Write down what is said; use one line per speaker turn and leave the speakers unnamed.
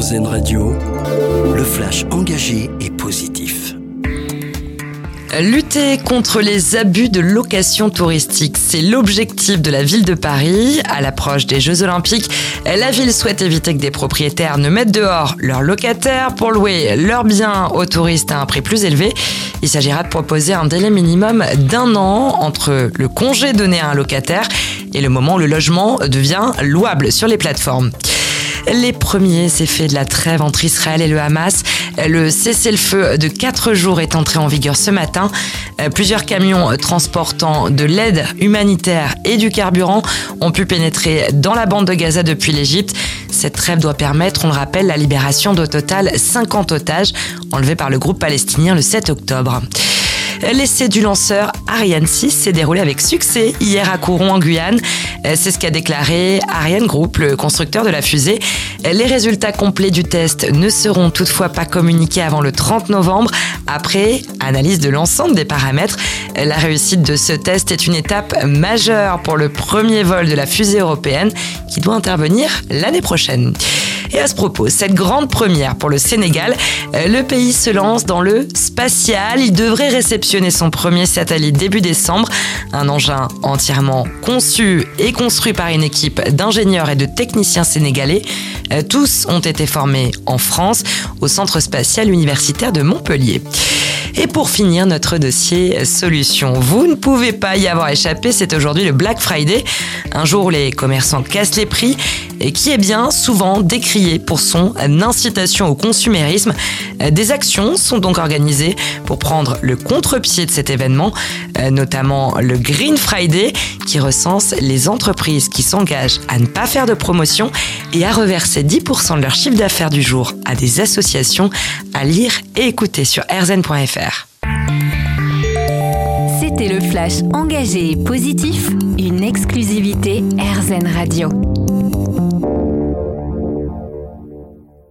Radio, le flash engagé et positif.
Lutter contre les abus de location touristique, c'est l'objectif de la ville de Paris. À l'approche des Jeux Olympiques, la ville souhaite éviter que des propriétaires ne mettent dehors leurs locataires pour louer leurs biens aux touristes à un prix plus élevé. Il s'agira de proposer un délai minimum d'un an entre le congé donné à un locataire et le moment où le logement devient louable sur les plateformes. Les premiers effets de la trêve entre Israël et le Hamas. Le cessez-le-feu de 4 jours est entré en vigueur ce matin. Plusieurs camions transportant de l'aide humanitaire et du carburant ont pu pénétrer dans la bande de Gaza depuis l'Égypte. Cette trêve doit permettre, on le rappelle, la libération d'au total 50 otages enlevés par le groupe palestinien le 7 octobre. L'essai du lanceur Ariane 6 s'est déroulé avec succès hier à Couron en Guyane. C'est ce qu'a déclaré Ariane Group, le constructeur de la fusée. Les résultats complets du test ne seront toutefois pas communiqués avant le 30 novembre, après analyse de l'ensemble des paramètres. La réussite de ce test est une étape majeure pour le premier vol de la fusée européenne qui doit intervenir l'année prochaine. Et à ce propos, cette grande première pour le Sénégal, euh, le pays se lance dans le spatial. Il devrait réceptionner son premier satellite début décembre. Un engin entièrement conçu et construit par une équipe d'ingénieurs et de techniciens sénégalais. Euh, tous ont été formés en France au Centre spatial universitaire de Montpellier. Et pour finir notre dossier solution, vous ne pouvez pas y avoir échappé, c'est aujourd'hui le Black Friday, un jour où les commerçants cassent les prix et qui est bien souvent décrié pour son incitation au consumérisme. Des actions sont donc organisées pour prendre le contre-pied de cet événement, notamment le Green Friday qui recense les entreprises qui s'engagent à ne pas faire de promotion et à reverser 10% de leur chiffre d'affaires du jour à des associations à lire et écouter sur rzn.fr.
C'était le flash engagé et positif, une exclusivité RZN Radio.